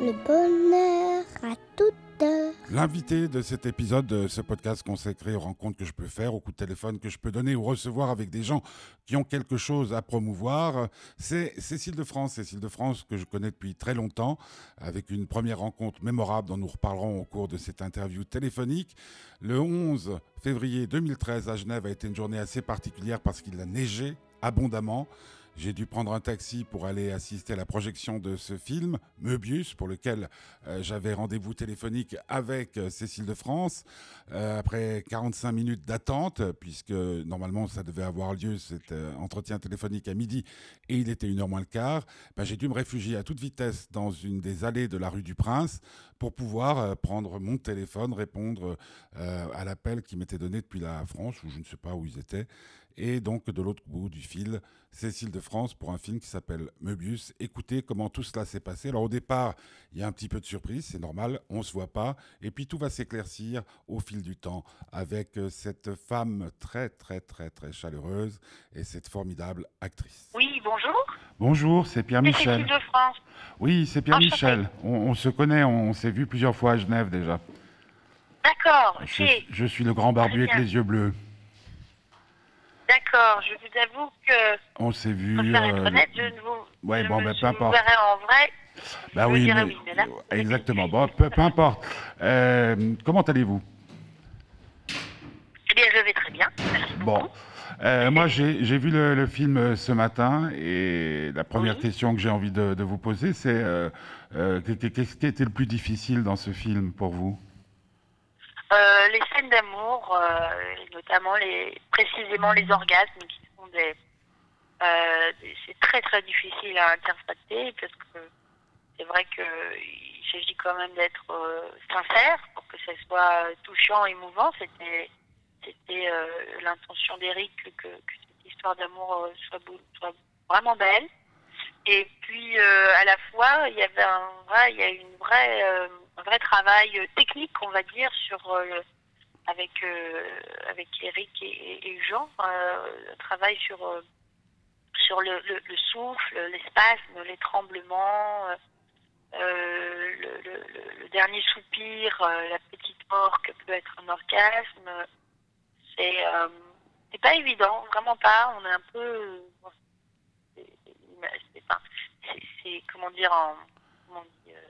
le bonheur à toute heure. L'invité de cet épisode de ce podcast consacré aux rencontres que je peux faire, aux coups de téléphone que je peux donner ou recevoir avec des gens qui ont quelque chose à promouvoir, c'est Cécile de France. Cécile de France que je connais depuis très longtemps, avec une première rencontre mémorable dont nous reparlerons au cours de cette interview téléphonique. Le 11 février 2013 à Genève a été une journée assez particulière parce qu'il a neigé abondamment. J'ai dû prendre un taxi pour aller assister à la projection de ce film, Möbius, pour lequel euh, j'avais rendez-vous téléphonique avec euh, Cécile de France. Euh, après 45 minutes d'attente, puisque normalement ça devait avoir lieu cet entretien téléphonique à midi et il était une heure moins le quart, ben, j'ai dû me réfugier à toute vitesse dans une des allées de la rue du Prince pour pouvoir prendre mon téléphone, répondre à l'appel qui m'était donné depuis la France, ou je ne sais pas où ils étaient. Et donc, de l'autre bout du fil, Cécile de France pour un film qui s'appelle Möbius. Écoutez comment tout cela s'est passé. Alors, au départ, il y a un petit peu de surprise, c'est normal, on ne se voit pas. Et puis, tout va s'éclaircir au fil du temps avec euh, cette femme très, très, très, très chaleureuse et cette formidable actrice. Oui, bonjour. Bonjour, c'est Pierre Michel. Cécile de France. Oui, c'est Pierre Michel. On, on, se connaît, on s'est vu plusieurs fois à Genève déjà. D'accord, je, je, suis le grand barbu avec les yeux bleus. D'accord, je vous avoue que. On s'est vu. Pour faire être honnête, je ne vous. Ouais, je bon, me, ben, peu vous importe. verrai en vrai. Bah je oui, mais- oui, mais là, exactement. Bon, peu, peu importe. Euh, comment allez-vous? Eh bien, je vais très bien. Merci Bon. Euh, moi, j'ai j'ai vu le, le film euh, ce matin et la première Oui. question que j'ai envie de, de vous poser, c'est euh, euh, qu'est- qu'est- qu'est-ce qui était le plus difficile dans ce film pour vous? Euh, les scènes d'amour, euh, notamment les, précisément les orgasmes, qui sont des, euh, c'est très très difficile à interpréter parce que c'est vrai que il s'agit quand même d'être euh, sincère pour que ça soit touchant, émouvant. C'était c'était l'intention d'Eric que, cette histoire d'amour soit, soit vraiment belle. Et puis à la fois, il y avait un vrai, il y a une vraie, un vrai travail euh, technique, on va dire, sur euh, avec euh, avec Eric et, Jean, un travail sur sur le, le, le souffle, les spasmes, les tremblements, le, dernier soupir, la petite mort que peut être un orgasme. C'est c'est pas évident, vraiment pas. On est un peu c'est- c'est comment dire en comment on dit, euh,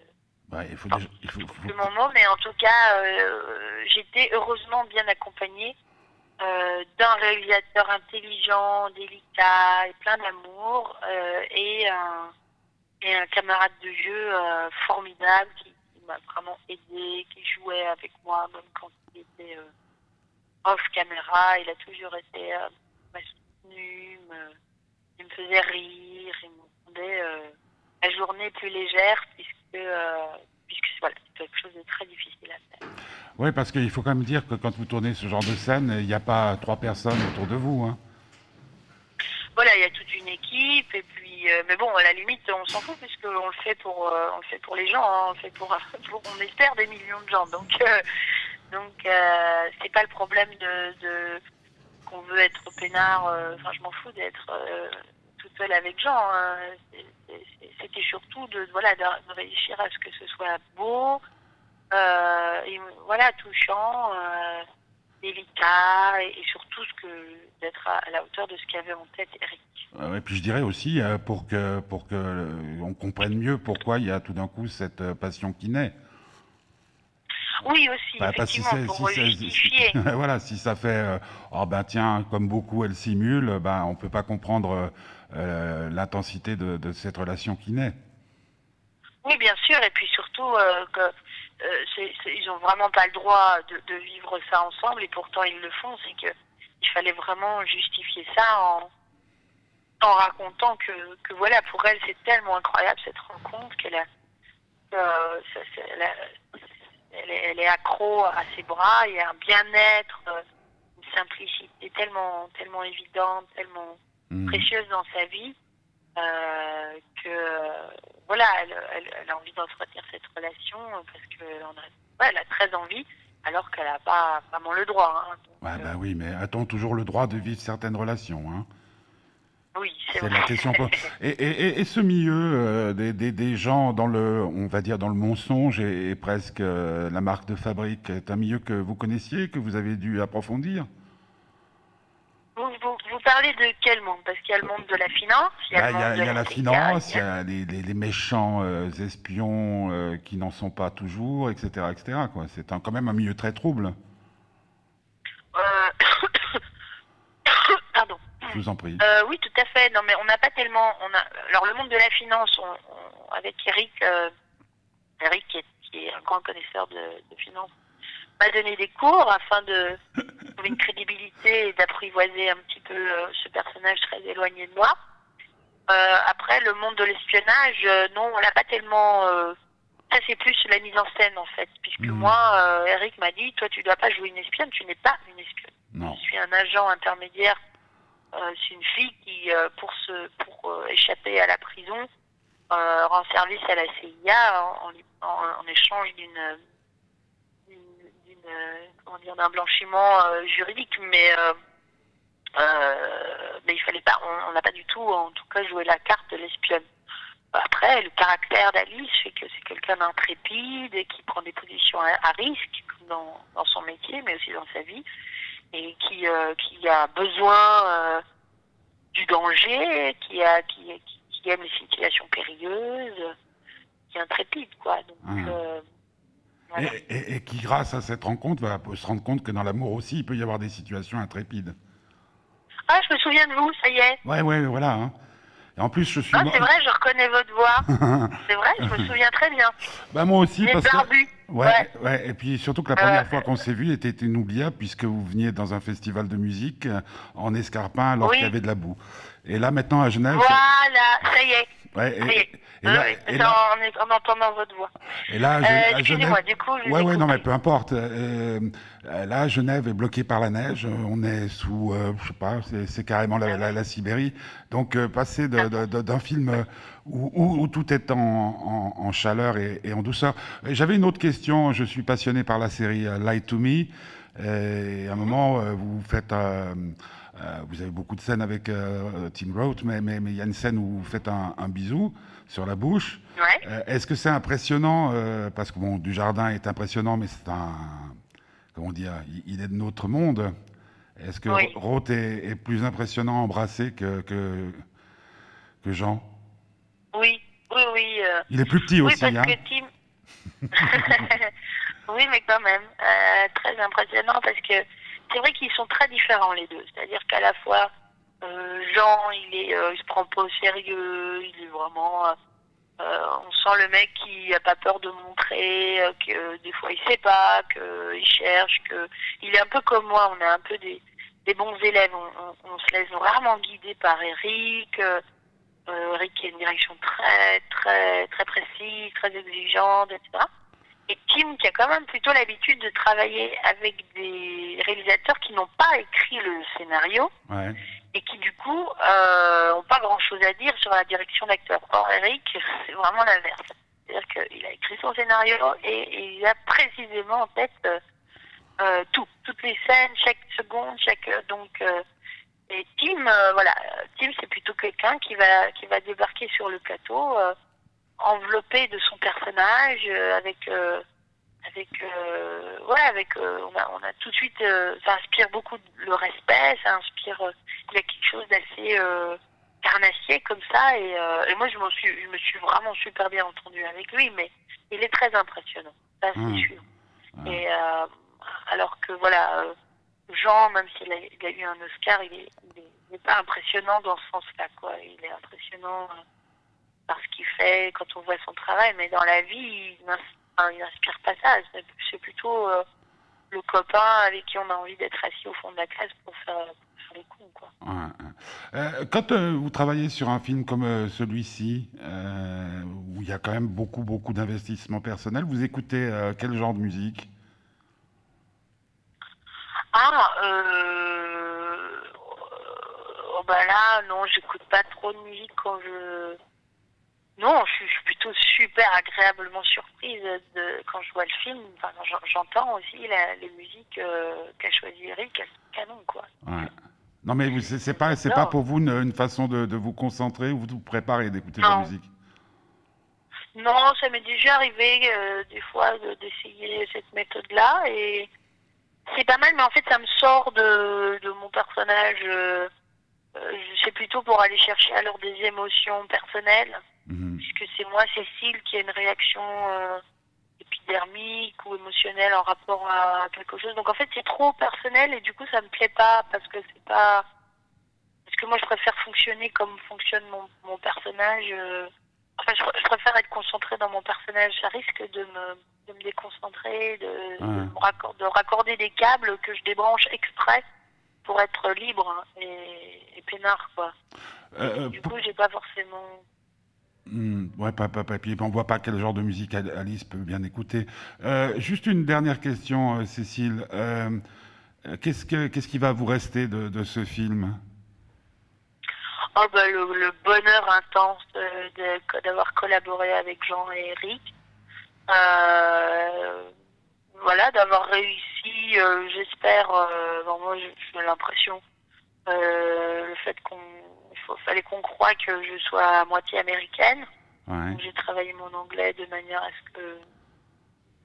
Bah, il faut déjà- il faut- faut- mot, mais en tout cas, euh, j'étais heureusement bien accompagnée euh, d'un réalisateur intelligent, délicat et plein d'amour, euh, et, un, et un camarade de jeu formidable qui, qui m'a vraiment aidé, qui jouait avec moi, même quand il était off caméra, il a toujours été m'a soutenu, me- il me faisait rire, il me rendait la journée plus légère, puisque euh, puisque voilà, c'est quelque chose de très difficile à faire. Oui, parce qu'il faut quand même dire que quand vous tournez ce genre de scène, il n'y a pas trois personnes autour de vous. Hein. Voilà, il y a toute une équipe et puis, euh, mais bon, à la limite, on s'en fout puisque on le fait pour, euh, on le fait pour les gens, hein, on le fait pour, pour, on espère des millions de gens. Donc, euh, donc, c'est pas le problème de, de qu'on veut être peinard. Enfin, je m'en fous d'être avec Jean. hein. C'était surtout de, voilà, de, réussir à ce que ce soit beau, euh, et, voilà, touchant. euh, délicat et, et surtout ce que d'être à, à la hauteur de ce qu'avait en tête Eric. Euh, et puis je dirais aussi, euh, pour que, pour que euh, on comprenne mieux pourquoi il y a tout d'un coup cette passion qui naît. Oui aussi, Bah, effectivement, si pour si justifier. voilà, si ça fait, oh ben tiens, comme beaucoup elle simule, ben on peut pas comprendre euh, l'intensité de, cette relation qui naît. Oui, bien sûr, et puis surtout euh, euh, ils ont vraiment pas le droit de, vivre ça ensemble, et pourtant ils le font. C'est que il fallait vraiment justifier ça en racontant que, voilà, pour elle c'est tellement incroyable cette rencontre qu'elle euh, est, est accro à ses bras, il y a un bien-être, une simplicité tellement tellement évidente, tellement Mhm. précieuse dans sa vie euh, que euh, voilà, elle, elle- elle a envie d'entretenir cette relation euh, parce qu'elle a, ouais, elle a très envie, alors qu'elle n'a pas vraiment le droit. hein. Donc, Ouais, euh, bah oui, mais a-t-on toujours le droit de vivre certaines relations hein? Oui, c'est la question. Et, et- et- et ce milieu euh, des, des- des gens dans le, on va dire dans le mensonge et, et presque euh, la marque de fabrique est un milieu que vous connaissiez, que vous avez dû approfondir? Parlez de quel monde? Parce qu'il y a le monde de la finance, il y a Bah, le Il y a, monde il y de a la finance, il y a- les, les- les méchants euh, espions euh, qui n'en sont pas toujours, etc., etc. quoi. C'est quand même un milieu très trouble. Euh, Pardon. Je vous en prie. Oui, tout à fait. Non, mais on n'a pas tellement. On a. Alors, le monde de la finance, on, on- avec Eric, Eric qui est, qui est un grand connaisseur de, de finance, m'a donné des cours afin de trouver une crédibilité et d'apprivoiser un petit peu euh, ce personnage très éloigné de moi. Euh, après, le monde de l'espionnage, euh, non, on l'a pas tellement. euh, ça, c'est plus la mise en scène, en fait. Puisque Mhm. moi, euh, Eric m'a dit Toi, tu dois pas jouer une espionne, tu n'es pas une espionne. Non. Je suis un agent intermédiaire. Euh, c'est une fille qui, euh, pour se, pour échapper à la prison, euh, rend service à la CIA en, en, en- en échange d'une, d'une, euh, comment dire, d'un blanchiment euh, juridique. Mais, euh, mais il fallait pas, on n'a pas du tout, en tout cas, joué la carte de l'espionne. Après, le caractère d'Alice fait que c'est quelqu'un d'intrépide et qui prend des positions à, à risque dans, dans son métier, mais aussi dans sa vie, et qui, euh, qui a besoin euh, du danger, qui, a, qui, aime les situations périlleuses, qui est intrépide, quoi. Donc, euh, voilà. Et, et- et qui, grâce à cette rencontre, va se rendre compte que dans l'amour aussi, il peut y avoir des situations intrépides. Ah, je me souviens de vous, ça y est. Ouais, ouais, voilà. hein. Et en plus, je suis. Ah, c'est vrai, je reconnais votre voix. c'est vrai, je me souviens très bien. Bah, moi aussi, Les parce que. barbus. Ouais, Ouais. ouais, et puis surtout que la Euh, première fois qu'on s'est vu était inoubliable puisque vous veniez dans un festival de musique euh, en escarpin alors Oui. qu'il y avait de la boue. Et là maintenant à Genève, Voilà, ça y est. ouais, Ça y est. et, là, Oui, et là, en, en entendant votre voix. et là, Euh, Excusez-moi, du coup, je ouais, ai ouais, non, mais peu importe. Euh, là, Genève est bloquée par la neige. Euh, On est sous, euh, je sais pas, c'est carrément la, la- la Sibérie. Donc, passer d'un film où, où- où tout est en, en- en chaleur et, et en douceur. J'avais une autre question. Je suis passionné par la série Lie to Me. Et à un moment, euh, vous faites. Euh, euh, vous avez beaucoup de scènes avec euh, Tim Roth, mais mais- mais il y a une scène où vous faites un, un bisou sur la bouche. Ouais. Euh, Est-ce que c'est impressionnant euh, Parce que bon, du jardin est impressionnant, mais c'est un. Comment dire il, il est de notre monde. Est-ce que Oui. Roth est, est plus impressionnant à embrasser que, que, que Jean? Oui, oui, oui. euh, Il est plus petit oui, aussi, parce hein que Tim. oui, mais quand même, euh, très impressionnant parce que c'est vrai qu'ils sont très différents les deux. C'est-à-dire qu'à la fois, euh, Jean, il est, euh, il se prend pas au sérieux, il est vraiment. euh, euh, on sent le mec qui a pas peur de montrer euh, que des fois il sait pas, qu'il cherche, que il est un peu comme moi. On est un peu des, des bons élèves. On, on- on se laisse vraiment guider par Eric. euh, Eric qui a une direction très, très, très précise, très exigeante, etc. Et Tim qui a quand même plutôt l'habitude de travailler avec des réalisateurs qui n'ont pas écrit le scénario Ouais. et qui du coup euh, ont pas grand chose à dire sur la direction d'acteur. Or Eric, c'est vraiment l'inverse. C'est-à-dire qu'il a écrit son scénario et, et il a précisément en tête euh, euh, tout, toutes les scènes, chaque seconde, chaque euh, donc euh, et Tim, euh, voilà, euh, Tim c'est plutôt quelqu'un qui va qui va débarquer sur le plateau euh, enveloppé de son personnage euh, avec euh, avec euh, ouais avec euh, on a on a tout de suite euh, ça inspire beaucoup de- le respect ça inspire euh, il y a quelque chose d'assez euh, carnassier comme ça et, euh, et moi je m'en suis je me suis vraiment super bien entendu avec lui mais il est très impressionnant ça c'est Mmh. sûr Ouais. et euh, alors que voilà euh, Jean même s'il a, il a eu un Oscar il est, il est, il est pas impressionnant dans ce sens-là quoi il est impressionnant euh, par ce qu'il fait quand on voit son travail mais dans la vie il n'inspire pas ça. C'est plutôt euh, le copain avec qui on a envie d'être assis au fond de la classe pour faire, pour faire les cons quoi. Ouais. Euh, quand euh, vous travaillez sur un film comme celui-ci, où il y a quand même beaucoup, beaucoup d'investissement personnel, vous écoutez quel genre de musique? Ah, euh... oh, bah là, non, j'écoute pas trop de musique quand je... Non, je suis, plutôt super agréablement surprise de, quand je vois le film. Enfin, j'en- j'entends aussi la- les musiques euh, qu'a choisi Eric, elles sont canon, quoi. Ouais. Non, mais vous- c'est pas, c'est pas pour vous une, une façon de, de vous concentrer ou de vous préparer d'écouter de la musique? Non, ça m'est déjà arrivé euh, des fois de- d'essayer cette méthode-là et c'est pas mal, mais en fait ça me sort de, de mon personnage. euh, c'est plutôt pour aller chercher alors des émotions personnelles, Mhm. puisque c'est moi, Cécile, qui a une réaction euh, épidermique ou émotionnelle en rapport à quelque chose. Donc en fait c'est trop personnel et du coup ça me plaît pas parce que c'est pas parce que moi je préfère fonctionner comme fonctionne mon, mon personnage. euh, Enfin, je, je préfère être concentrée dans mon personnage. Ça risque de me, de me déconcentrer, de, de, Ouais. me raccor- de raccorder des câbles que je débranche exprès pour être libre et, et peinard, quoi. Euh, Du coup, j'ai pas forcément. Hmm, ouais, pas, on voit pas quel genre de musique Al- Alice peut bien écouter. Euh, juste une dernière question, euh, Cécile. Euh, qu'est-ce que qu'est-ce qui va vous rester de, ce film? Oh, bah, le, bonheur intense d'avoir collaboré avec Jean et Eric. Voilà, d'avoir réussi, j'espère, moi j'ai l'impression, le fait qu'on fallait qu'on croie que je sois à moitié américaine. Ouais. J'ai travaillé mon anglais de manière à ce que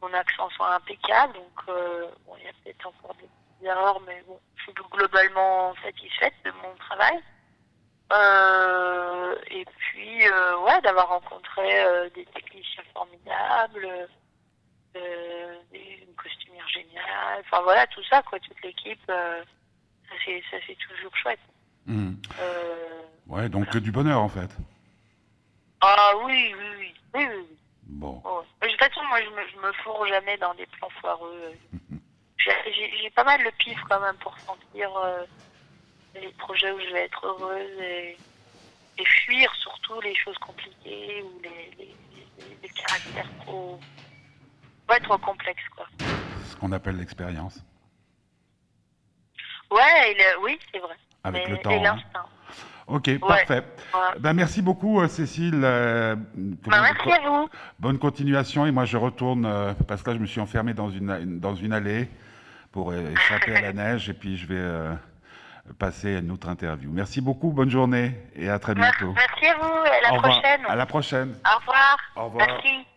mon accent soit impeccable. Donc, euh, bon, il y a peut-être encore des petites erreurs, mais bon, je suis globalement satisfaite de mon travail. Euh, et puis, euh, ouais, d'avoir rencontré des techniciens formidables, des, une costumière géniale. Enfin, voilà, tout ça, quoi, toute l'équipe. ça, c'est toujours chouette. Hmm. Euh, Ouais, donc que du bonheur en fait. ah oui, oui, oui, oui, oui. oui. Bon. Oh. Mais De toute façon, moi, je me, je me fourre jamais dans des plans foireux. J'ai pas mal le pif quand même pour sentir euh, les projets où je vais être heureuse et, et fuir surtout les choses compliquées ou les, les, les- les caractères trop, ouais, trop complexes, quoi. Ce qu'on appelle l'expérience. Ouais, et le- oui, c'est vrai. Avec Mais- le et temps. hein. Ok, parfait. Ouais. Ben, merci beaucoup, euh, Cécile. euh, Bah, merci à vous. Bonne continuation. Et moi, je retourne, euh, parce que là, je me suis enfermé dans une, une- dans une allée pour échapper à la neige. Et puis, je vais euh, passer à une autre interview. Merci beaucoup. Bonne journée et à très bientôt. merci à vous. À la Au revoir. prochaine. À la prochaine. Au revoir. Au revoir. Merci.